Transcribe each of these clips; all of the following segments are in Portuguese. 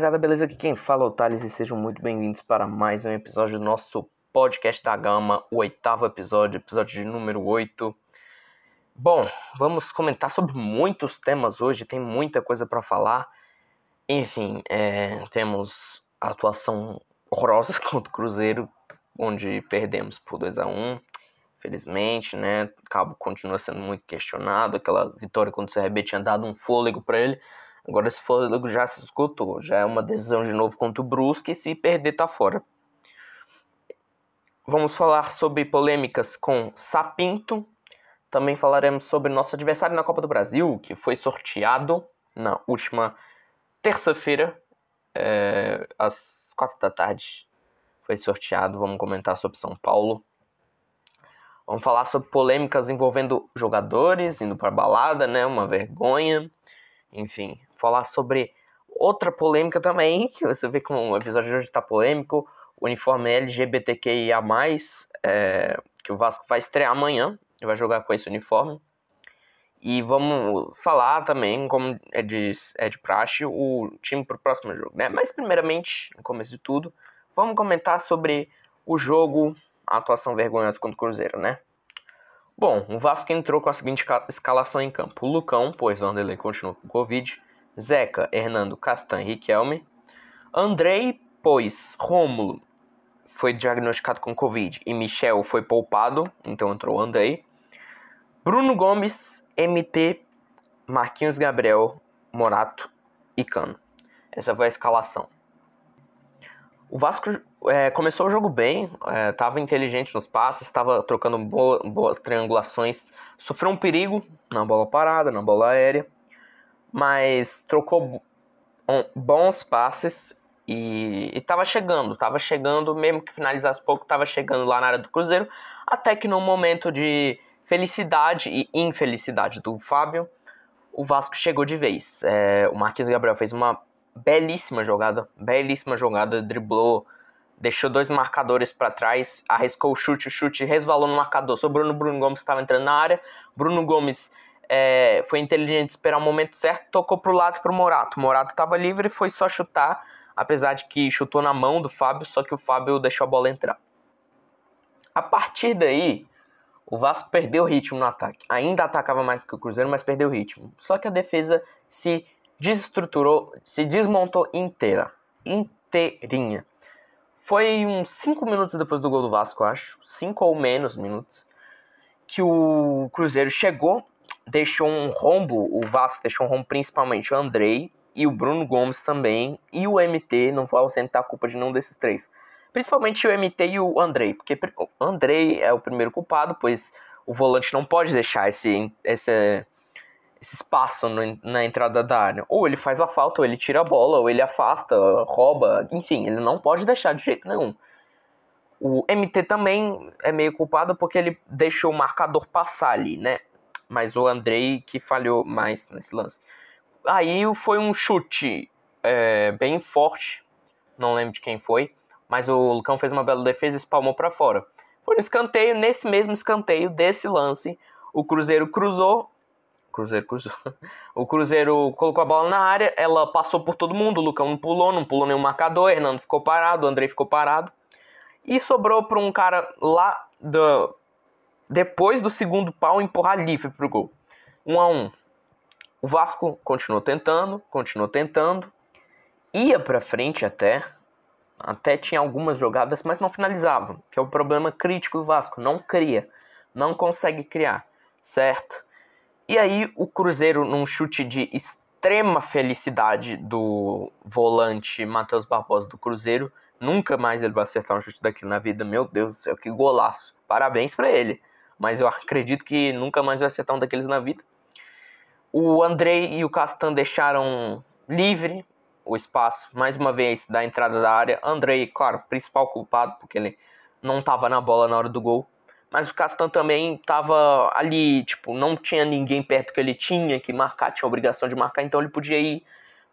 Rapaziada, beleza? Aqui quem fala é o Thales e sejam muito bem-vindos para mais um episódio do nosso podcast da Gama, o oitavo episódio, episódio de número 8. Bom, vamos comentar sobre muitos temas hoje, tem muita coisa para falar. Enfim, é, temos a atuação horrorosa contra o Cruzeiro, onde perdemos por 2 a 1 Felizmente, né? Cabo continua sendo muito questionado. Aquela vitória contra o CRB tinha dado um fôlego para ele. Agora esse fôlego já se esgotou. Já é uma decisão de novo contra o Brusque se perder tá fora. Vamos falar sobre polêmicas com Sapinto. Também falaremos sobre nosso adversário na Copa do Brasil, que foi sorteado na última terça-feira, é, às quatro da tarde. Foi sorteado. Vamos comentar sobre São Paulo. Vamos falar sobre polêmicas envolvendo jogadores indo para balada, né? Uma vergonha. Enfim, falar sobre outra polêmica também, que você vê como o episódio de hoje está polêmico, o uniforme LGBTQIA+, é, que o Vasco vai estrear amanhã, vai jogar com esse uniforme. E vamos falar também, como é de, é de praxe, o time para o próximo jogo, né? Mas primeiramente, no começo de tudo, vamos comentar sobre o jogo a atuação vergonhosa contra o Cruzeiro, né? Bom, o Vasco entrou com a seguinte escalação em campo. O Lucão, pois o Vanderlei continuou com Covid. Zeca, Hernando, Castan Riquelme. Andrei, pois Rômulo foi diagnosticado com Covid e Michel foi poupado, então entrou Andrei. Bruno Gomes, MP, Marquinhos Gabriel, Morato e Cano. Essa foi a escalação. O Vasco é, começou o jogo bem, estava é, inteligente nos passes, estava trocando boa, boas triangulações, sofreu um perigo na bola parada, na bola aérea, mas trocou bons passes e estava chegando, estava chegando, mesmo que finalizasse pouco, estava chegando lá na área do Cruzeiro, até que no momento de felicidade e infelicidade do Fábio, o Vasco chegou de vez. É, o Marquinhos Gabriel fez uma belíssima jogada, belíssima jogada, driblou deixou dois marcadores para trás, arriscou o chute, o chute resvalou no marcador. Sobrou no Bruno Gomes que estava entrando na área. Bruno Gomes é, foi inteligente esperar o momento certo, tocou pro lado pro Morato. O Morato estava livre e foi só chutar, apesar de que chutou na mão do Fábio, só que o Fábio deixou a bola entrar. A partir daí, o Vasco perdeu o ritmo no ataque. Ainda atacava mais que o Cruzeiro, mas perdeu o ritmo. Só que a defesa se desestruturou, se desmontou inteira. Inteirinha. Foi uns 5 minutos depois do gol do Vasco, acho. 5 ou menos minutos. Que o Cruzeiro chegou, deixou um rombo. O Vasco deixou um rombo principalmente o Andrei e o Bruno Gomes também. E o MT, não vou ausentar a culpa de nenhum desses três. Principalmente o MT e o Andrei. Porque o Andrei é o primeiro culpado, pois o volante não pode deixar esse, esse esse espaço no, na entrada da área. Ou ele faz a falta, ou ele tira a bola, ou ele afasta, rouba, enfim, ele não pode deixar de jeito nenhum. O MT também é meio culpado porque ele deixou o marcador passar ali, né? Mas o Andrei que falhou mais nesse lance. Aí foi um chute é, bem forte, não lembro de quem foi, mas o Lucão fez uma bela defesa e espalmou para fora. Foi um escanteio, nesse mesmo escanteio desse lance, o Cruzeiro cruzou Cruzeiro cruzou. O Cruzeiro colocou a bola na área, ela passou por todo mundo. O Lucão não pulou, não pulou nenhum marcador. Hernando ficou parado, o Andrei ficou parado. E sobrou para um cara lá do, depois do segundo pau empurrar livre pro gol. Um a um. O Vasco continuou tentando, continuou tentando. Ia para frente até. Até tinha algumas jogadas, mas não finalizava. Que é o problema crítico do Vasco. Não cria. Não consegue criar. Certo? E aí o Cruzeiro, num chute de extrema felicidade do volante Matheus Barbosa do Cruzeiro, nunca mais ele vai acertar um chute daquilo na vida. Meu Deus do céu, que golaço. Parabéns para ele. Mas eu acredito que nunca mais vai acertar um daqueles na vida. O Andrei e o Castan deixaram livre o espaço, mais uma vez, da entrada da área. Andrei, claro, principal culpado, porque ele não estava na bola na hora do gol. Mas o Castan também estava ali, tipo, não tinha ninguém perto que ele tinha que marcar, tinha obrigação de marcar, então ele podia ir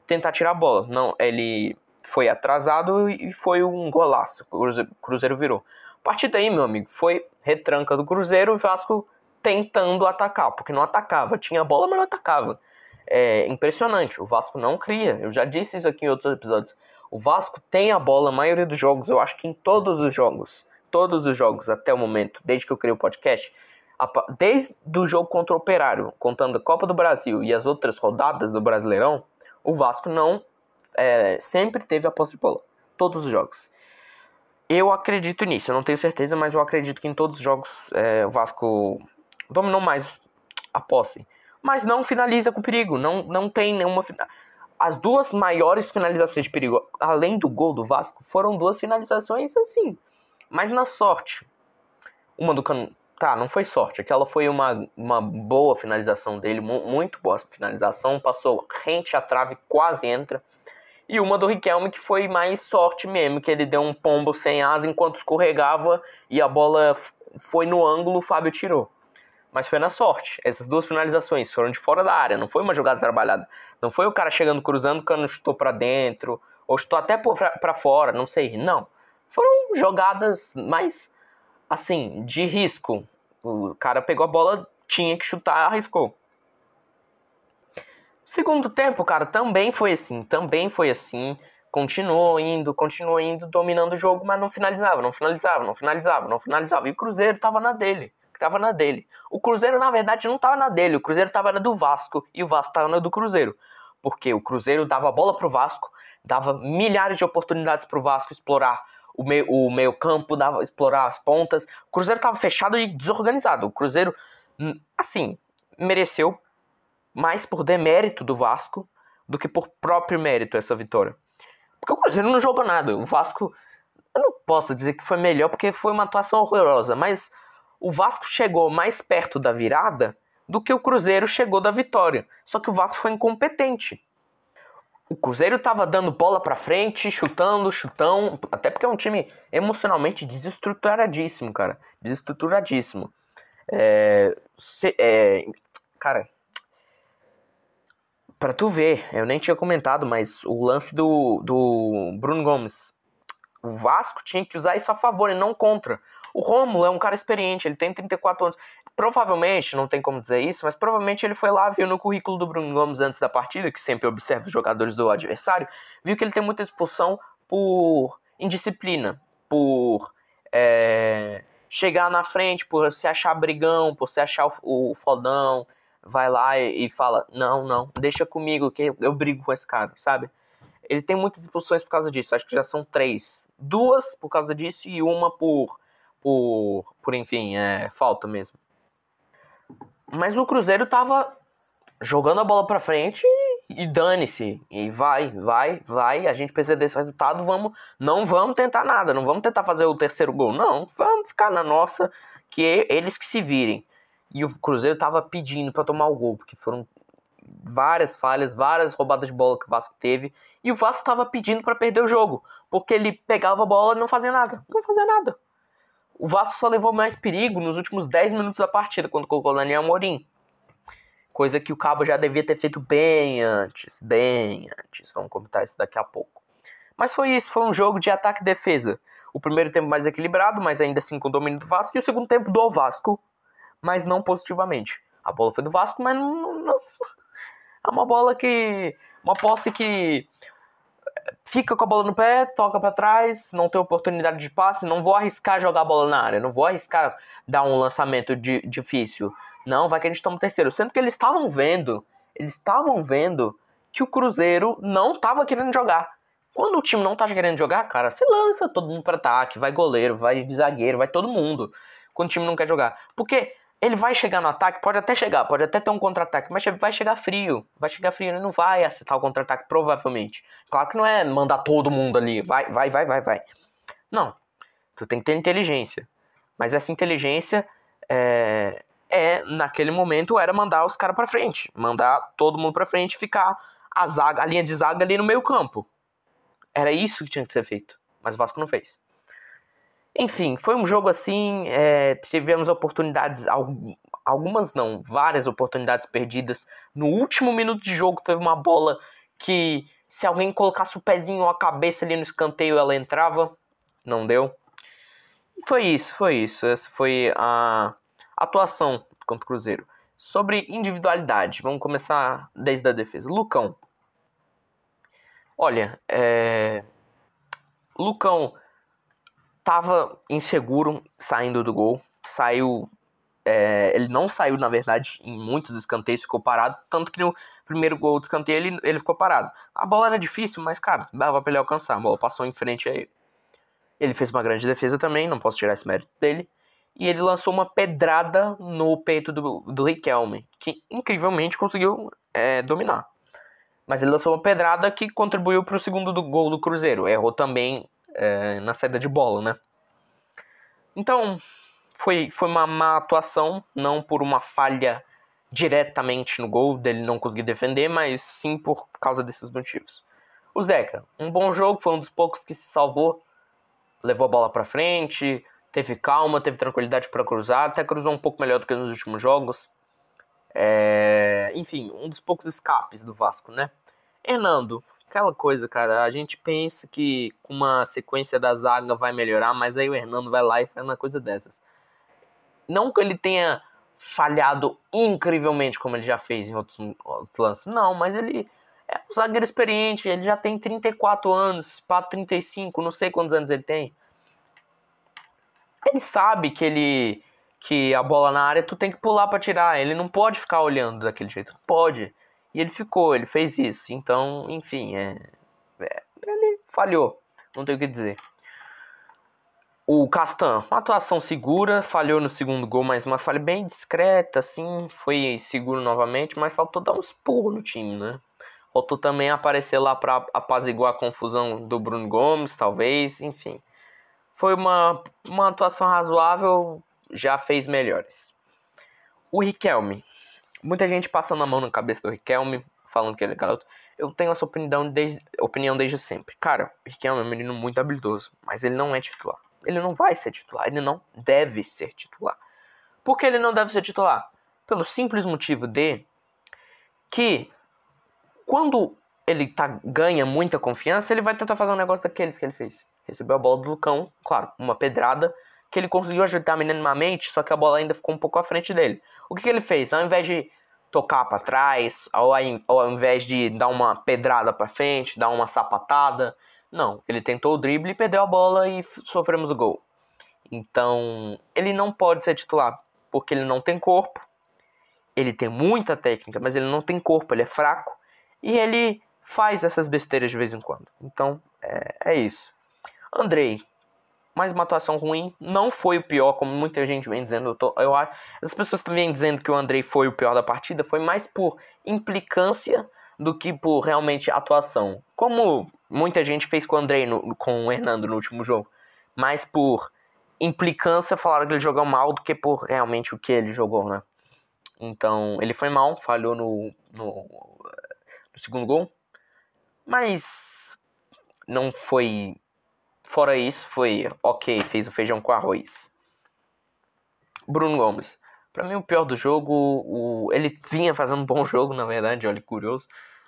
tentar tirar a bola. Não, ele foi atrasado e foi um golaço. O Cruzeiro virou. A partir daí, meu amigo, foi retranca do Cruzeiro o Vasco tentando atacar, porque não atacava. Tinha bola, mas não atacava. é impressionante. O Vasco não cria. Eu já disse isso aqui em outros episódios. O Vasco tem a bola, a maioria dos jogos, eu acho que em todos os jogos, todos os jogos até o momento, desde que eu criei o podcast, desde o jogo contra o Operário, contando a Copa do Brasil e as outras rodadas do Brasileirão, o Vasco não é, sempre teve a posse de bola. Todos os jogos. Eu acredito nisso, eu não tenho certeza, mas eu acredito que em todos os jogos é, o Vasco dominou mais a posse. Mas não finaliza com perigo, não, não tem nenhuma. As duas maiores finalizações de perigo, além do gol do Vasco, foram duas finalizações assim, mas na sorte. Uma do Cano. Tá, não foi sorte. Aquela foi uma, uma boa finalização dele, muito boa finalização. Passou rente à trave, quase entra. E uma do Riquelme que foi mais sorte mesmo, que ele deu um pombo sem asa enquanto escorregava e a bola foi no ângulo, o Fábio tirou. Mas foi na sorte. Essas duas finalizações foram de fora da área, não foi uma jogada trabalhada. Não foi o cara chegando cruzando, o cano chutou para dentro, ou chutou até para fora, não sei. Não. Foram jogadas mais, assim, de risco. O cara pegou a bola, tinha que chutar, arriscou. Segundo tempo, cara, também foi assim, também foi assim. Continuou indo, continuou indo, dominando o jogo, mas não finalizava, não finalizava, não finalizava, não finalizava. E o Cruzeiro tava na dele, tava na dele. O Cruzeiro, na verdade, não tava na dele, o Cruzeiro tava na do Vasco e o Vasco tava na do Cruzeiro. Porque o Cruzeiro dava bola pro Vasco, dava milhares de oportunidades pro Vasco explorar o meio, o meio campo, dava explorar as pontas. O Cruzeiro tava fechado e desorganizado. O Cruzeiro, hum, assim, mereceu mais por demérito do Vasco do que por próprio mérito essa vitória. Porque o Cruzeiro não jogou nada. O Vasco, eu não posso dizer que foi melhor porque foi uma atuação horrorosa, mas o Vasco chegou mais perto da virada do que o Cruzeiro chegou da vitória. Só que o Vasco foi incompetente. O Cruzeiro estava dando bola para frente, chutando, chutão, até porque é um time emocionalmente desestruturadíssimo, cara. Desestruturadíssimo. É, se, é, cara, para tu ver, eu nem tinha comentado, mas o lance do, do Bruno Gomes. O Vasco tinha que usar isso a favor e não contra. O Romulo é um cara experiente, ele tem 34 anos. Provavelmente, não tem como dizer isso, mas provavelmente ele foi lá, viu no currículo do Bruno Gomes antes da partida, que sempre observa os jogadores do adversário, viu que ele tem muita expulsão por indisciplina, por é, chegar na frente, por se achar brigão, por se achar o, o fodão, vai lá e, e, fala: Não, não, deixa comigo que eu brigo com esse cara, sabe? Ele tem muitas expulsões por causa disso, acho que já são três. Duas por causa disso e uma por, por, por enfim, é, falta mesmo. Mas o Cruzeiro tava jogando a bola pra frente e, e dane-se. E vai, vai, vai. A gente precisa desse resultado. Vamos, não vamos tentar nada. Não vamos tentar fazer o terceiro gol. Não, vamos ficar na nossa. Que eles que se virem. E o Cruzeiro tava pedindo para tomar o gol, porque foram várias falhas, várias roubadas de bola que o Vasco teve. E o Vasco tava pedindo para perder o jogo, porque ele pegava a bola e não fazia nada. Não fazia nada. O Vasco só levou mais perigo nos últimos 10 minutos da partida, quando colocou o Daniel Morim. Coisa que o Cabo já devia ter feito bem antes, bem antes. Vamos comentar isso daqui a pouco. Mas foi isso, foi um jogo de ataque e defesa. O primeiro tempo mais equilibrado, mas ainda assim com o domínio do Vasco. E o segundo tempo do Vasco, mas não positivamente. A bola foi do Vasco, mas não, não, é uma bola que. Uma posse que fica com a bola no pé, toca para trás, não tem oportunidade de passe, não vou arriscar jogar a bola na área, não vou arriscar dar um lançamento de, difícil. Não, vai que a gente toma o terceiro. Sendo que eles estavam vendo, eles estavam vendo que o Cruzeiro não estava querendo jogar. Quando o time não tá querendo jogar, cara, você lança todo mundo para ataque, vai goleiro, vai zagueiro, vai todo mundo. Quando o time não quer jogar. Porque ele vai chegar no ataque, pode até chegar, pode até ter um contra-ataque, mas vai chegar frio. Vai chegar frio, ele não vai acertar o contra-ataque, provavelmente. Claro que não é mandar todo mundo ali, vai, vai, vai, vai, vai. Não. Tu tem que ter inteligência. Mas essa inteligência é, é naquele momento, era mandar os caras pra frente. Mandar todo mundo pra frente ficar a, zaga, a linha de zaga ali no meio campo. Era isso que tinha que ser feito. Mas o Vasco não fez. Enfim, foi um jogo assim, é, tivemos oportunidades, algumas não, várias oportunidades perdidas. No último minuto de jogo teve uma bola que se alguém colocasse o pezinho ou a cabeça ali no escanteio ela entrava, não deu. Foi isso, foi isso. Essa foi a atuação contra o Cruzeiro. Sobre individualidade, vamos começar desde a defesa. Lucão. Olha, é... Lucão tava inseguro saindo do gol. Saiu. É... ele não saiu, na verdade, em muitos escanteios, ficou parado. Tanto que no primeiro gol do escanteio ele, ele ficou parado. A bola era difícil, mas, cara, dava pra ele alcançar. A bola passou em frente a ele. Ele fez uma grande defesa também, não posso tirar esse mérito dele e ele lançou uma pedrada no peito do, do Riquelme, que incrivelmente conseguiu é, dominar. Mas ele lançou uma pedrada que contribuiu para o segundo do gol do Cruzeiro. Errou também é, na saída de bola, né? Então, foi, foi uma má atuação, não por uma falha diretamente no gol, dele não conseguir defender, mas sim por causa desses motivos. O Zeca, um bom jogo, foi um dos poucos que se salvou, levou a bola para frente, teve calma, teve tranquilidade para cruzar, até cruzou um pouco melhor do que nos últimos jogos. É... Enfim, um dos poucos escapes do Vasco, né? Hernando, aquela coisa, cara, a gente pensa que com uma sequência da zaga vai melhorar, mas aí o Hernando vai lá e faz uma coisa dessas. Não que ele tenha falhado incrivelmente como ele já fez em outros, outros lances, não, mas ele é um zagueiro experiente, ele já tem 34 anos, para 35, não sei quantos anos ele tem ele sabe que ele que a bola na área tu tem que pular para tirar, ele não pode ficar olhando daquele jeito, pode. E ele ficou, ele fez isso. Então, enfim, é, é ele falhou, não tenho o que dizer. O Castan, uma atuação segura, falhou no segundo gol, mas uma falha bem discreta, assim, foi seguro novamente, mas faltou dar um expurro no time, né? Faltou também aparecer lá para apaziguar a confusão do Bruno Gomes, talvez, enfim foi uma, uma atuação razoável, já fez melhores. O Riquelme. Muita gente passando a mão na cabeça do Riquelme, falando que ele é garoto. Eu tenho essa opinião desde, opinião desde sempre. Cara, o Riquelme é um menino muito habilidoso, mas ele não é titular. Ele não vai ser titular, ele não deve ser titular. Por que ele não deve ser titular? Pelo simples motivo de que quando ele tá, ganha muita confiança, ele vai tentar fazer um negócio daqueles que ele fez recebeu a bola do Lucão, claro, uma pedrada, que ele conseguiu ajeitar minimamente, só que a bola ainda ficou um pouco à frente dele. O que, que ele fez? Ao invés de tocar para trás, ao, ao invés de dar uma pedrada para frente, dar uma sapatada, não, ele tentou o drible, perdeu a bola e sofremos o gol. Então, ele não pode ser titular, porque ele não tem corpo, ele tem muita técnica, mas ele não tem corpo, ele é fraco, e ele faz essas besteiras de vez em quando. Então, é, é isso. Andrei, mais uma atuação ruim. Não foi o pior, como muita gente vem dizendo. Eu, tô, eu acho. As pessoas também dizendo que o Andrei foi o pior da partida. Foi mais por implicância do que por realmente atuação. Como muita gente fez com o Andrei, no, com o Hernando no último jogo. Mais por implicância falaram que ele jogou mal do que por realmente o que ele jogou, né? Então, ele foi mal, falhou no, no, no segundo gol. Mas não foi Fora isso, foi ok, fez o feijão com arroz. Bruno Gomes. Para mim, o pior do jogo, o... ele vinha fazendo um bom jogo, na verdade, olha, curioso.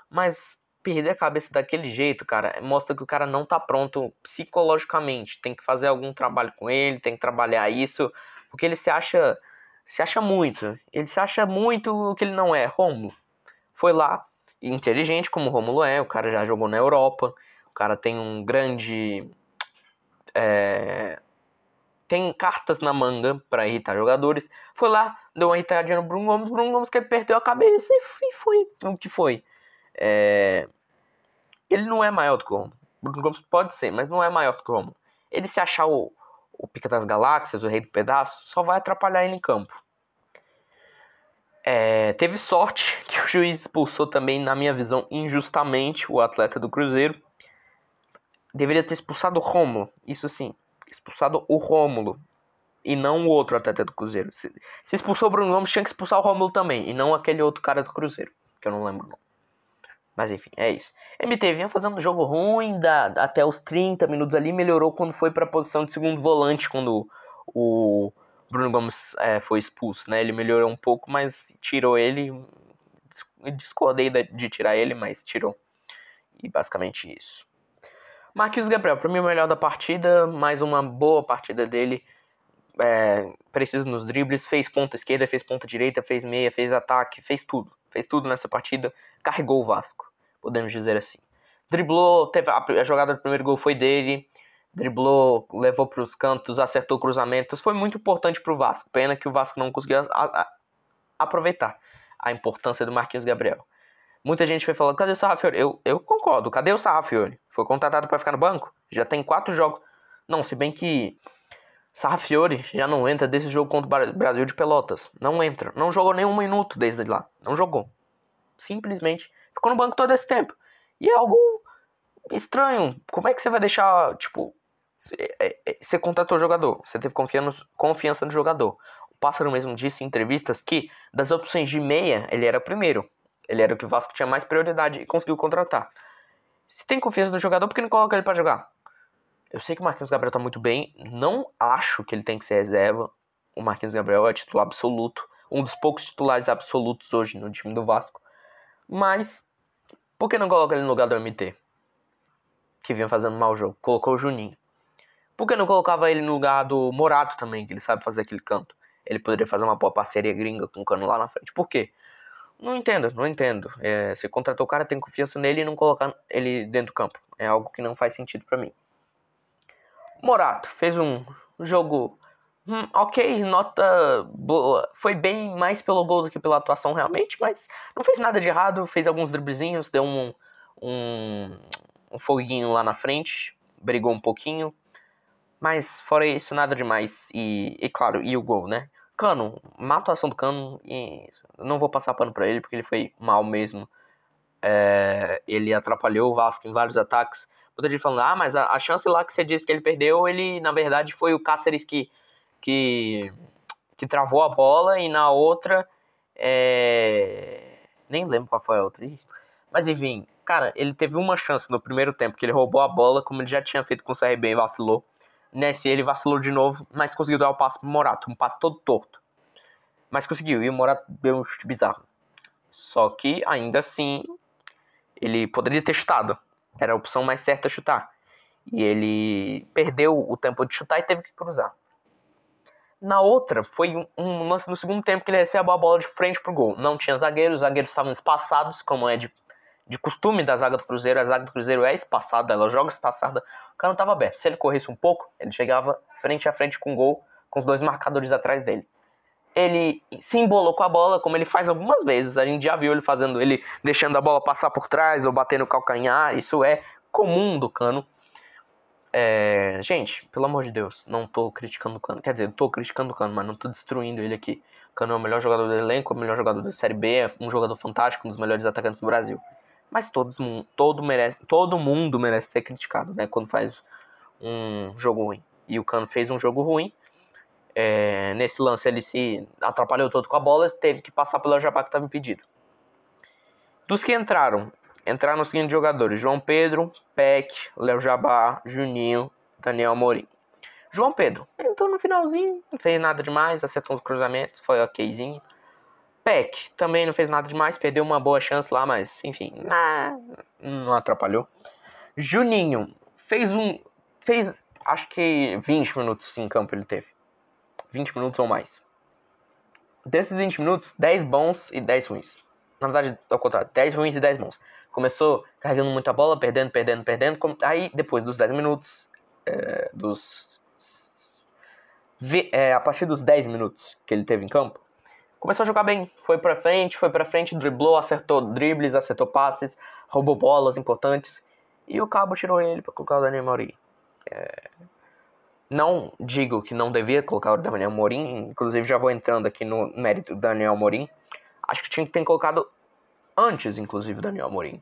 Mas perder a cabeça daquele jeito, cara, mostra que o cara não tá pronto psicologicamente. Tem que fazer algum trabalho com ele, tem que trabalhar isso, porque ele se acha se acha muito. Ele se acha muito o que ele não é. Romulo foi lá, inteligente como o Romulo é, o cara já jogou na Europa, o cara tem um grande é, tem cartas na manga para irritar jogadores. Foi lá, deu uma irritadinha no Bruno Gomes. Bruno Gomes que perdeu a cabeça e foi o que foi. É, ele não é maior do que o Romulo. Bruno Gomes pode ser, mas não é maior do que o Romulo. Ele se achar o, o pica das galáxias, o rei do pedaço, só vai atrapalhar ele em campo. É, teve sorte que o juiz expulsou também, na minha visão, injustamente o atleta do Cruzeiro deveria ter expulsado o Rômulo. Isso sim, expulsado o Rômulo. E não o outro atleta do Cruzeiro. Se, se expulsou o Bruno Gomes, tinha que expulsar o Rômulo também. E não aquele outro cara do Cruzeiro. Que eu não lembro não. Mas enfim, é isso. MT vinha fazendo um jogo ruim da, até os 30 minutos ali. Melhorou quando foi para a posição de segundo volante. Quando o Bruno Gomes é, foi expulso. Né? Ele melhorou um pouco, mas tirou ele. Discordei de tirar ele, mas tirou. E basicamente isso. Marquinhos Gabriel, para mim o melhor da partida, mais uma boa partida dele. é, preciso nos dribles, fez ponta esquerda, fez ponta direita, fez meia, fez ataque, fez tudo. Fez tudo nessa partida, carregou o Vasco, podemos dizer assim. Driblou, teve a, a jogada do primeiro gol foi dele, driblou, levou para os cantos, acertou cruzamentos, foi muito importante para o Vasco. Pena que o Vasco não conseguiu a, a, aproveitar a importância do Marquinhos Gabriel. Muita gente foi falando, cadê o Sarrafiori? Eu, eu concordo, cadê o Sarrafiori? Foi contratado para ficar no banco? Já tem quatro jogos. Não, se bem que Sarrafiori já não entra desse jogo contra o Brasil de Pelotas. Não entra. Não jogou nem um minuto desde lá. Não jogou. Simplesmente ficou no banco todo esse tempo. E é algo estranho. Como é que você vai deixar, tipo, é, é, você contratou o jogador, você teve confiança no jogador. O Pássaro mesmo disse em entrevistas que das opções de meia, ele era o primeiro. Ele era o que o Vasco tinha mais prioridade e conseguiu contratar. Se tem confiança no jogador, por que não coloca ele para jogar? Eu sei que o Marquinhos Gabriel tá muito bem, não acho que ele tem que ser reserva. O Marquinhos Gabriel é titular absoluto, um dos poucos titulares absolutos hoje no time do Vasco. Mas por que não coloca ele no lugar do MT? Que vinha fazendo mau jogo. Colocou o Juninho. Por que não colocava ele no lugar do Morato também, que ele sabe fazer aquele canto? Ele poderia fazer uma boa parceria gringa com o Cano lá na frente. Por quê? Não entendo, não entendo. É, você contratou o cara, tem confiança nele e não colocar ele dentro do campo. É algo que não faz sentido para mim. Morato fez um jogo hum, ok, nota boa. Foi bem mais pelo gol do que pela atuação realmente, mas não fez nada de errado. Fez alguns driblezinhos, deu um, um, um foguinho lá na frente, brigou um pouquinho. Mas fora isso, nada demais. E, e claro, e o gol, né? Cano, má atuação do Cano e não vou passar pano pra ele porque ele foi mal mesmo. É, ele atrapalhou o Vasco em vários ataques. Muita gente falando, ah, mas a, a, chance lá que você disse que ele perdeu, ele na verdade foi o Cáceres que, que, que travou a bola e na outra. É... Nem lembro qual foi a outra. Mas enfim, cara, ele teve uma chance no primeiro tempo que ele roubou a bola, como ele já tinha feito com o CRB e vacilou. Nesse ele vacilou de novo, mas conseguiu dar o passe pro Morato, um passe todo torto. Mas conseguiu, e o Morato deu um chute bizarro. Só que ainda assim, ele poderia ter chutado. Era a opção mais certa chutar. E ele perdeu o tempo de chutar e teve que cruzar. Na outra, foi um, um lance no segundo tempo que ele recebeu a bola de frente pro gol. Não tinha zagueiro, os zagueiros estavam espaçados, como é de, de costume da zaga do Cruzeiro. A zaga do Cruzeiro é espaçada, ela joga espaçada cara não estava aberto. Se ele corresse um pouco, ele chegava frente a frente com o gol, com os dois marcadores atrás dele. Ele se embolou com a bola, como ele faz algumas vezes. A gente já viu ele fazendo, ele deixando a bola passar por trás ou bater no calcanhar. Isso é comum do Cano. É, gente, pelo amor de Deus, não tô criticando o Cano. Quer dizer, tô criticando o Cano, mas não tô destruindo ele aqui. O Cano é o melhor jogador do elenco, o melhor jogador da Série B, é um jogador fantástico, um dos melhores atacantes do Brasil. Mas todos, todo, merece, todo mundo merece ser criticado, né? Quando faz um jogo ruim. E o Cano fez um jogo ruim. É, nesse lance ele se atrapalhou todo com a bola, teve que passar pelo Jabá que estava impedido. Dos que entraram, entraram os seguintes jogadores: João Pedro, Peck, Léo Jabá, Juninho, Daniel Amorim. João Pedro entrou no finalzinho, não fez nada demais, acertou os cruzamentos, foi okzinho. Peck também não fez nada demais, perdeu uma boa chance lá, mas enfim, não atrapalhou. Juninho fez um. Fez acho que 20 minutos em campo ele teve. 20 minutos ou mais. Desses 20 minutos, 10 bons e 10 ruins. Na verdade, ao contrário, 10 ruins e 10 bons. Começou carregando muita bola, perdendo, perdendo, perdendo. Aí, depois dos 10 minutos, é, dos. É, a partir dos 10 minutos que ele teve em campo, começou a jogar bem. Foi pra frente, foi pra frente, driblou, acertou dribles, acertou passes, roubou bolas importantes. E o Cabo tirou ele pra colocar o Daniel Mori. É... Não digo que não devia colocar o Daniel Morim, inclusive já vou entrando aqui no mérito do Daniel Morim. Acho que tinha que ter colocado antes, inclusive, o Daniel Morim.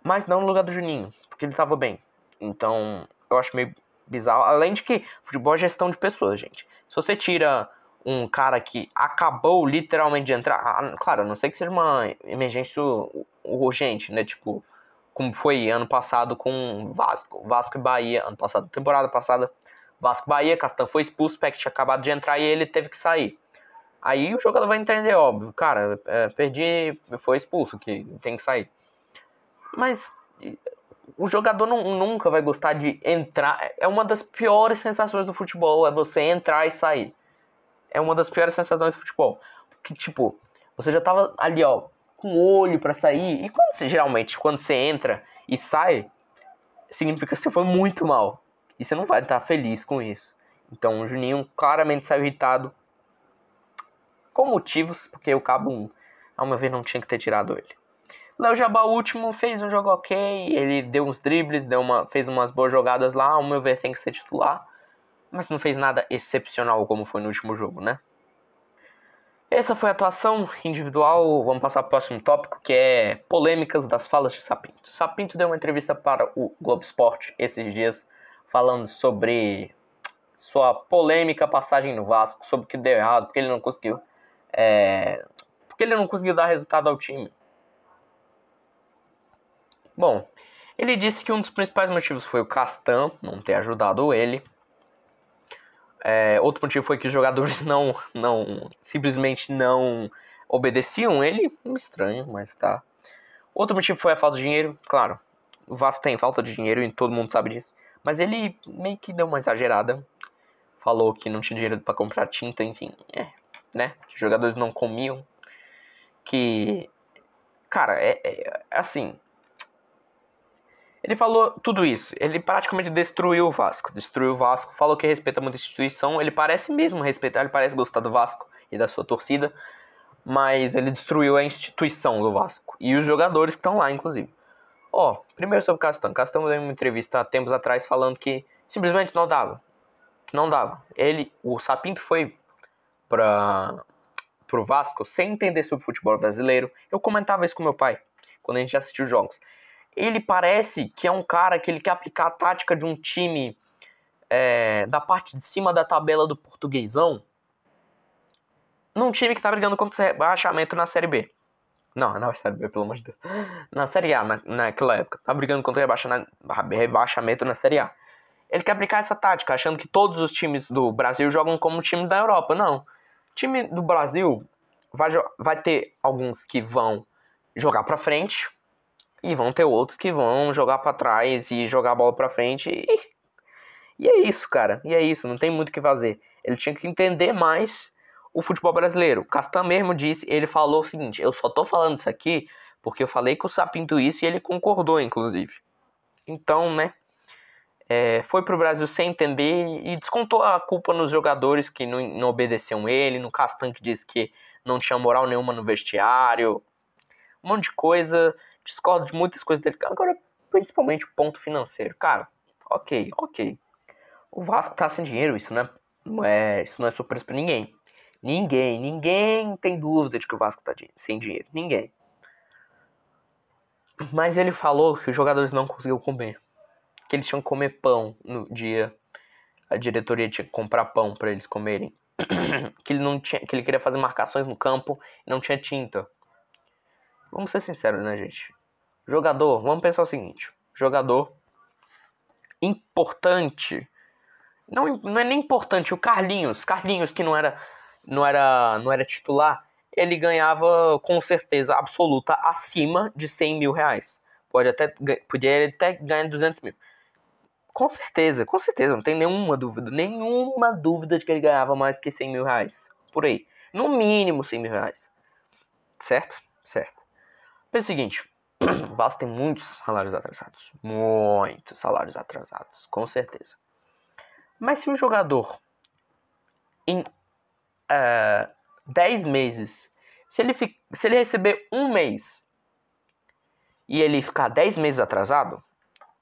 Mas não no lugar do Juninho, porque ele tava bem. Então, eu acho meio bizarro. Além de que futebol é gestão de pessoas, gente. Se você tira um cara que acabou literalmente de entrar. Ah, claro, a não sei que seja uma emergência urgente, né? Tipo, como foi ano passado com Vasco. Vasco e Bahia, ano passado, temporada passada, Vasco e Bahia, Castan foi expulso, o tinha acabado de entrar e ele teve que sair. Aí o jogador vai entender, óbvio, cara, é, perdi, foi expulso, que tem que sair. Mas o jogador não, nunca vai gostar de entrar. É uma das piores sensações do futebol, é você entrar e sair. É uma das piores sensações do futebol. Porque, tipo, você já tava ali, ó, com o olho para sair. E quando você, geralmente, quando você entra e sai, significa que você foi muito mal. E você não vai estar feliz com isso. Então o Juninho claramente saiu irritado. Com motivos, porque o Cabo, ao meu ver, não tinha que ter tirado ele. Léo Jabá, último, fez um jogo ok. Ele deu uns dribles, deu uma, fez umas boas jogadas lá. Ao meu ver, tem que ser titular. Mas não fez nada excepcional como foi no último jogo, né? Essa foi a atuação individual. Vamos passar para o próximo tópico, que é polêmicas das falas de Sapinto. Sapinto deu uma entrevista para o Globo Esporte esses dias, falando sobre sua polêmica passagem no Vasco, sobre o que deu errado, porque ele não conseguiu. É, porque ele não conseguiu dar resultado ao time. Bom, ele disse que um dos principais motivos foi o Castan não ter ajudado ele. É, outro motivo foi que os jogadores não, não simplesmente não obedeciam ele. Estranho, mas tá. Outro motivo foi a falta de dinheiro. Claro, o Vasco tem falta de dinheiro e todo mundo sabe disso. Mas ele meio que deu uma exagerada. Falou que não tinha dinheiro para comprar tinta, enfim. É, né? Os jogadores não comiam. Que. Cara, é, é assim. Ele falou tudo isso. Ele praticamente destruiu o Vasco. Destruiu o Vasco, falou que respeita muito a instituição. Ele parece mesmo respeitar, ele parece gostar do Vasco e da sua torcida. Mas ele destruiu a instituição do Vasco. E os jogadores que estão lá, inclusive. Ó, oh, primeiro sobre o Castão. Castão deu uma entrevista há tempos atrás falando que simplesmente não dava. Não dava. Ele, o Sapinto foi para pro Vasco sem entender sobre futebol brasileiro. Eu comentava isso com meu pai quando a gente assistiu jogos ele parece que é um cara que ele quer aplicar a tática de um time é, da parte de cima da tabela do portuguesão num time que tá brigando contra rebaixamento na Série B. Não, não é Série B, pelo amor de Deus. Na Série A, na, naquela época. Tá brigando contra o rebaixamento na Série A. Ele quer aplicar essa tática, achando que todos os times do Brasil jogam como times da Europa. Não. O time do Brasil vai, vai ter alguns que vão jogar pra frente, e vão ter outros que vão jogar para trás e jogar a bola para frente. E, e é isso, cara. E é isso, não tem muito o que fazer. Ele tinha que entender mais o futebol brasileiro. Castan mesmo disse, ele falou o seguinte: eu só tô falando isso aqui porque eu falei com o Sapinto isso e ele concordou, inclusive. Então, né? É, foi pro Brasil sem entender e descontou a culpa nos jogadores que não, não obedeciam ele, no Castan que disse que não tinha moral nenhuma no vestiário, um monte de coisa discordo de muitas coisas dele. Agora, principalmente o ponto financeiro. Cara, ok, ok. O Vasco tá sem dinheiro, isso não é, não é, isso não é surpresa pra ninguém. Ninguém, ninguém tem dúvida de que o Vasco tá sem dinheiro. Ninguém. Mas ele falou que os jogadores não conseguiam comer. Que eles tinham que comer pão no dia. A diretoria tinha que comprar pão para eles comerem. que ele não tinha, que ele queria fazer marcações no campo e não tinha tinta. Vamos ser sinceros, né, gente? Jogador, vamos pensar o seguinte: jogador importante. Não, não é nem importante, o Carlinhos, Carlinhos que não era não era não era titular, ele ganhava com certeza absoluta acima de 100 mil reais. Pode até, podia até ganhar 200 mil. Com certeza, com certeza, não tem nenhuma dúvida, nenhuma dúvida de que ele ganhava mais que 100 mil reais. Por aí. No mínimo 100 mil reais. Certo? Certo. Pensa o seguinte, o Vasco tem muitos salários atrasados. Muitos salários atrasados, com certeza. Mas se o jogador em uh, é, 10 meses, se ele, se ele receber um mês e ele ficar 10 meses atrasado,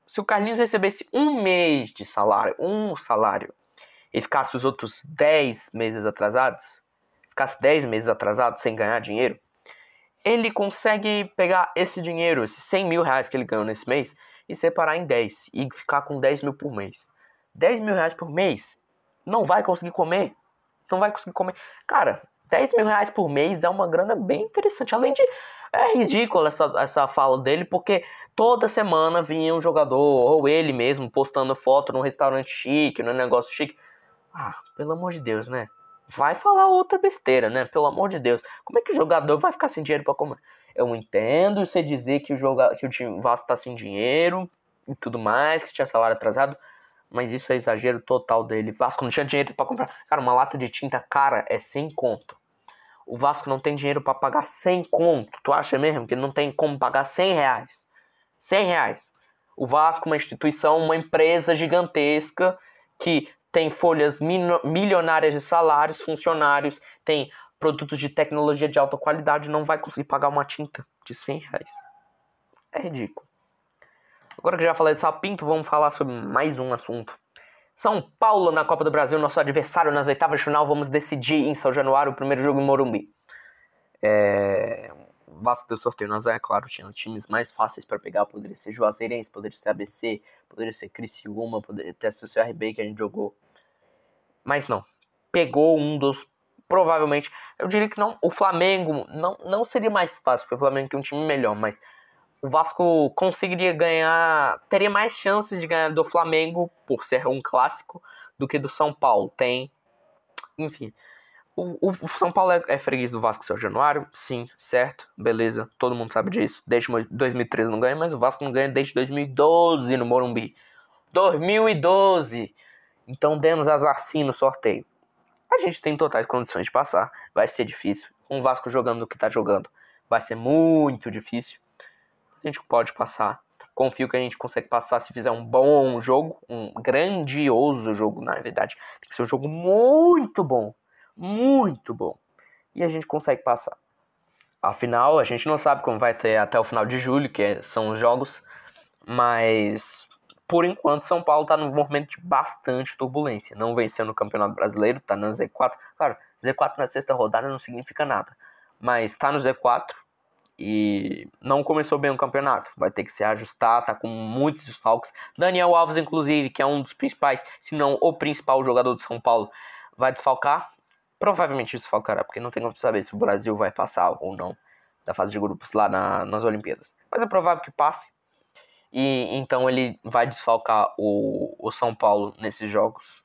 se o Carlinhos recebesse um mês de salário, um salário, e ficasse os outros 10 meses atrasados, ficasse 10 meses atrasado sem ganhar dinheiro, ele consegue pegar esse dinheiro, esses 100 mil reais que ele ganhou nesse mês, e separar em 10 e ficar com 10 mil por mês. 10 mil reais por mês não vai conseguir comer. Não vai conseguir comer. Cara, 10 mil reais por mês dá uma grana bem interessante. Além de. É ridículo essa, essa fala dele, porque toda semana vinha um jogador, ou ele mesmo, postando foto num restaurante chique, num negócio chique. Ah, pelo amor de Deus, né? Vai falar outra besteira, né? Pelo amor de Deus. Como é que o jogador vai ficar sem dinheiro para comer? Eu entendo você dizer que o, joga... que o time Vasco tá sem dinheiro. e tudo mais, que tinha salário atrasado. Mas isso é exagero total dele. Vasco não tinha dinheiro para comprar. Cara, uma lata de tinta cara é sem conto. O Vasco não tem dinheiro para pagar 100 conto. Tu acha mesmo que não tem como pagar 100 reais? 100 reais. O Vasco, uma instituição, uma empresa gigantesca que tem folhas milionárias de salários, funcionários, tem produtos de tecnologia de alta qualidade, não vai conseguir pagar uma tinta de 100 reais. É ridículo. Agora que já falei de Sapinto, vamos falar sobre mais um assunto. São Paulo na Copa do Brasil, nosso adversário nas oitavas de final. Vamos decidir em São Januário o primeiro jogo em Morumbi. É... Vasco do sorteio nós é claro, tinha times mais fáceis para pegar. Poderia ser Juazeirense, poderia ser ABC, poderia ser Criciúma, poderia ter sido o CRB que a gente jogou. Mas não. Pegou um dos. Provavelmente. Eu diria que não. O Flamengo não, não seria mais fácil, porque o Flamengo tem um time melhor, mas o Vasco conseguiria ganhar, teria mais chances de ganhar do Flamengo por ser um clássico do que do São Paulo. Tem, enfim. O, o São Paulo é, é, freguês do Vasco São Januário, sim, certo, beleza, todo mundo sabe disso. Desde 2013 não ganha, mas o Vasco não ganha desde 2012 no Morumbi. 2012! Então demos azar sim no sorteio. A gente tem totais condições de passar, vai ser difícil. O Vasco jogando o que tá jogando, vai ser muito difícil a gente pode passar. Confio que a gente consegue passar se fizer um bom jogo, um grandioso jogo, na verdade. Tem que ser um jogo muito bom, muito bom. E a gente consegue passar. Afinal, a gente não sabe como vai ter até o final de julho, que são os jogos, mas por enquanto São Paulo está num momento de bastante turbulência. Não venceu no Campeonato Brasileiro, está no Z4. Claro, Z4 na sexta rodada não significa nada, mas está no Z4 e não começou bem o campeonato. Vai ter que se ajustar, tá com muitos desfalques. Daniel Alves, inclusive, que é um dos principais, se não o principal jogador de São Paulo, vai desfalcar. Provavelmente desfalcará, porque não tem como saber se o Brasil vai passar ou não da fase de grupos lá na, nas Olimpíadas. Mas é provável que passe. E então ele vai desfalcar o, o São Paulo nesses jogos.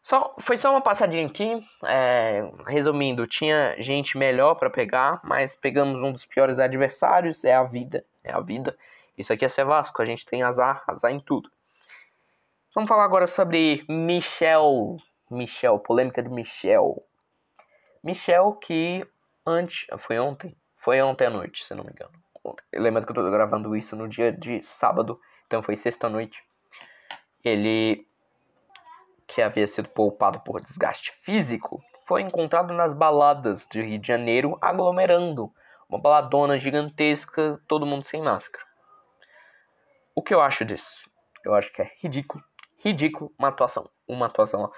Só, foi só uma passadinha aqui. É, resumindo, tinha gente melhor para pegar, mas pegamos um dos piores adversários. É a vida, é a vida. Isso aqui é ser Vasco, a gente tem azar, azar em tudo. Vamos falar agora sobre Michel. Michel, polêmica de Michel. Michel que antes. Foi ontem? Foi ontem à noite, se não me engano. Lembrando que eu tô gravando isso no dia de sábado, então foi sexta-noite. Ele que havia sido poupado por desgaste físico, foi encontrado nas baladas de Rio de Janeiro aglomerando. Uma baladona gigantesca, todo mundo sem máscara. O que eu acho disso? Eu acho que é ridículo. Ridículo uma atuação. Uma atuação.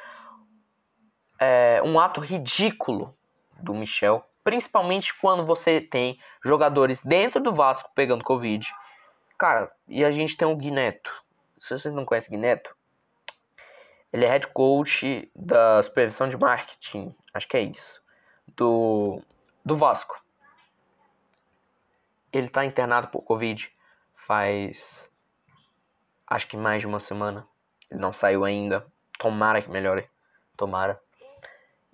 É um ato ridículo do Michel. Principalmente quando você tem jogadores dentro do Vasco pegando Covid. Cara, e a gente tem o Guineto. Se vocês não conhecem Guineto, ele é head coach da supervisão de marketing, acho que é isso, do, do Vasco. Ele está internado por Covid faz acho que mais de uma semana. Ele não saiu ainda. Tomara que melhore. Tomara.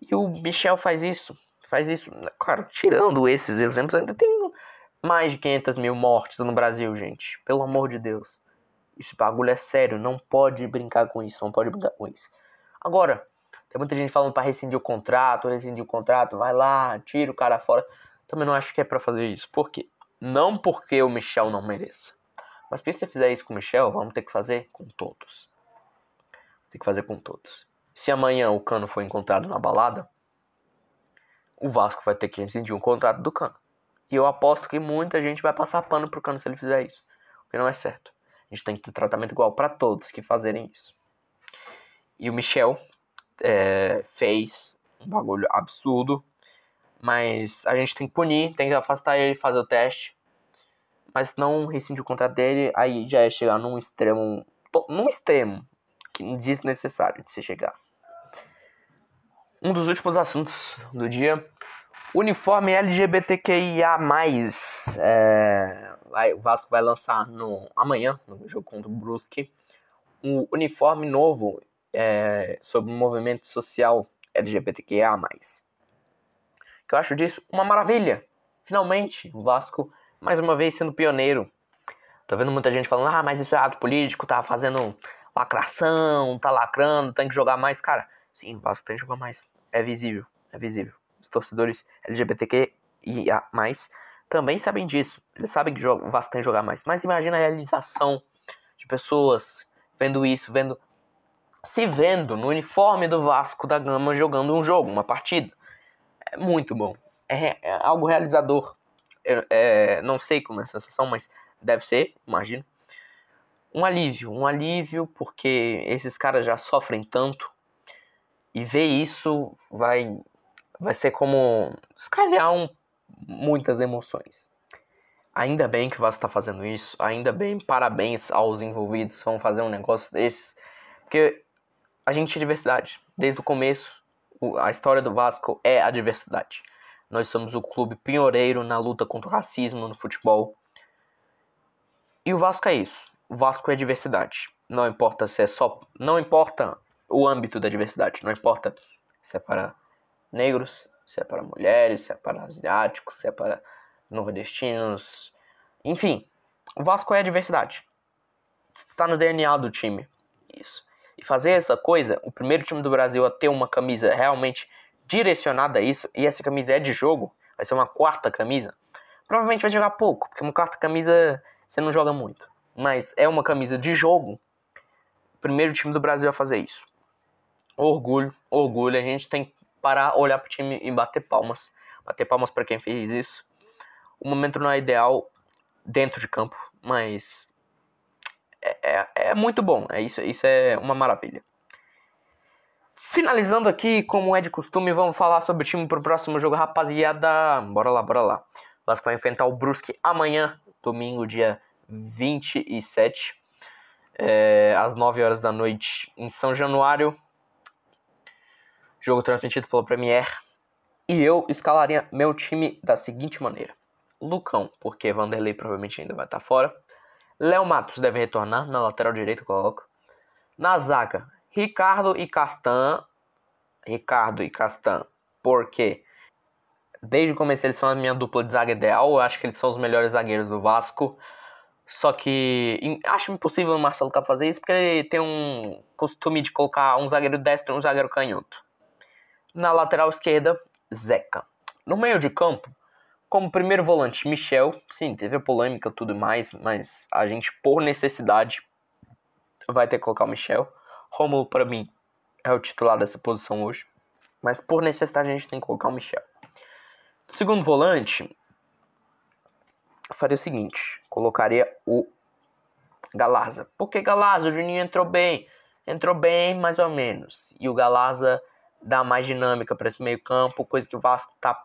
E o Michel faz isso. Faz isso. Claro, tirando esses exemplos, ainda tem mais de 500 mil mortes no Brasil, gente. Pelo amor de Deus. Esse bagulho é sério, não pode brincar com isso, não pode brincar com isso. Agora, tem muita gente falando para rescindir o contrato, rescindir o contrato, vai lá, tira o cara fora. Também não acho que é para fazer isso. Por quê? Não porque o Michel não mereça. Mas se você fizer isso com o Michel, vamos ter que fazer com todos. Tem que fazer com todos. Se amanhã o Cano for encontrado na balada, o Vasco vai ter que rescindir um contrato do Cano. E eu aposto que muita gente vai passar pano pro Cano se ele fizer isso. O que não é certo. A gente tem que ter tratamento igual para todos que fazerem isso. E o Michel é, fez um bagulho absurdo. Mas a gente tem que punir, tem que afastar ele, fazer o teste. Mas não rescindir o contrato dele, aí já é chegar num extremo. Num extremo que desnecessário de se chegar. Um dos últimos assuntos do dia. Uniforme LGBTQIA. É, vai, o Vasco vai lançar no amanhã, no jogo contra o Brusque, um uniforme novo é, sobre o movimento social LGBTQIA+. Que eu acho disso? Uma maravilha! Finalmente, o Vasco, mais uma vez, sendo pioneiro. Tô vendo muita gente falando, ah, mas isso é ato político, tá fazendo lacração, tá lacrando, tem que jogar mais. Cara, sim, o Vasco tem que jogar mais. É visível, é visível. Os torcedores LGBTQ e a mais também sabem disso. Eles sabem que o Vasco tem que jogar mais. Mas imagina a realização de pessoas vendo isso, vendo se vendo no uniforme do Vasco da Gama jogando um jogo, uma partida. É muito bom. É, é algo realizador. É, é, não sei como é a sensação, mas Deve ser, imagino. Um alívio, um alívio porque esses caras já sofrem tanto e ver isso vai vai ser como escalhar um, muitas emoções. Ainda bem que Vasco está fazendo isso, ainda bem, parabéns aos envolvidos vão fazer um negócio desses, porque a gente é diversidade. Desde o começo, a história do Vasco é a diversidade. Nós somos o clube pioneiro na luta contra o racismo no futebol. E o Vasco é isso. O Vasco é diversidade. Não importa se é só. Não importa o âmbito da diversidade. Não importa se é para negros, se é para mulheres, se é para asiáticos, se é para nordestinos. Enfim, o Vasco é a diversidade. Está no DNA do time. Isso. E fazer essa coisa, o primeiro time do Brasil a ter uma camisa realmente direcionada a isso, e essa camisa é de jogo, vai ser uma quarta camisa, provavelmente vai jogar pouco, porque uma quarta camisa você não joga muito. Mas é uma camisa de jogo. Primeiro time do Brasil a fazer isso. Orgulho, orgulho. A gente tem que parar, olhar pro time e bater palmas. Bater palmas para quem fez isso. O momento não é ideal dentro de campo, mas é, é, é muito bom. É isso, isso é uma maravilha. Finalizando aqui, como é de costume, vamos falar sobre o time pro próximo jogo, rapaziada. Bora lá, bora lá. O Vasco vai enfrentar o Brusque amanhã domingo, dia 27, é, às 9 horas da noite, em São Januário. Jogo transmitido pela Premier. E eu escalaria meu time da seguinte maneira: Lucão, porque Vanderlei provavelmente ainda vai estar fora. Léo Matos deve retornar, na lateral direita coloco. Na zaga, Ricardo e Castan. Ricardo e Castan, porque Desde o começo eles são a minha dupla de zaga ideal. Eu acho que eles são os melhores zagueiros do Vasco. Só que acho impossível o Marcelo Cabo fazer isso porque ele tem um costume de colocar um zagueiro destro e um zagueiro canhoto. Na lateral esquerda, Zeca. No meio de campo, como primeiro volante, Michel. Sim, teve a polêmica tudo mais, mas a gente, por necessidade, vai ter que colocar o Michel. Romulo, para mim, é o titular dessa posição hoje. Mas por necessidade a gente tem que colocar o Michel. Segundo volante, faria o seguinte: colocaria o Galaza. Porque Galaza, o Juninho entrou bem, entrou bem mais ou menos. E o Galaza dá mais dinâmica para esse meio-campo, coisa que o Vasco tá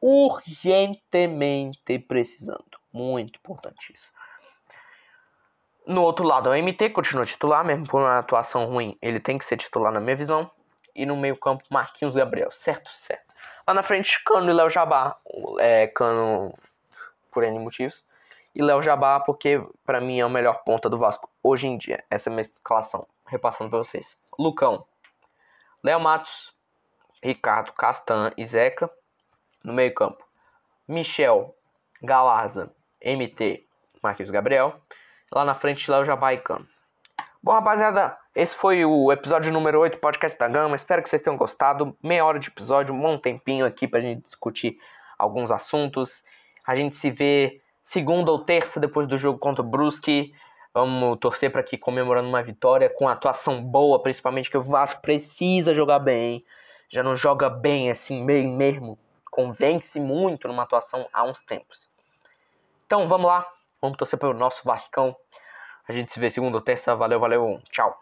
urgentemente precisando. Muito importante isso. No outro lado, o MT continua titular, mesmo por uma atuação ruim, ele tem que ser titular na minha visão. E no meio-campo, Marquinhos Gabriel. Certo, certo. Lá na frente, Cano e Léo Jabá. É, Cano por N motivos. E Léo Jabá porque para mim é o melhor ponta do Vasco hoje em dia. Essa é a minha escalação, repassando para vocês. Lucão, Léo Matos, Ricardo, Castan e Zeca no meio campo. Michel, Galarza, MT, Marquinhos Gabriel. Lá na frente, Léo Jabá e Cano. Bom, rapaziada, esse foi o episódio número 8 do Podcast da Gama. Espero que vocês tenham gostado. Meia hora de episódio, um bom tempinho aqui pra gente discutir alguns assuntos. A gente se vê segunda ou terça depois do jogo contra o Brusque. Vamos torcer para que comemorando uma vitória com atuação boa, principalmente que o Vasco precisa jogar bem. Já não joga bem assim, bem mesmo. Convence muito numa atuação há uns tempos. Então vamos lá, vamos torcer pelo nosso Vascão. A gente se vê segunda ou terça. Valeu, valeu. Tchau.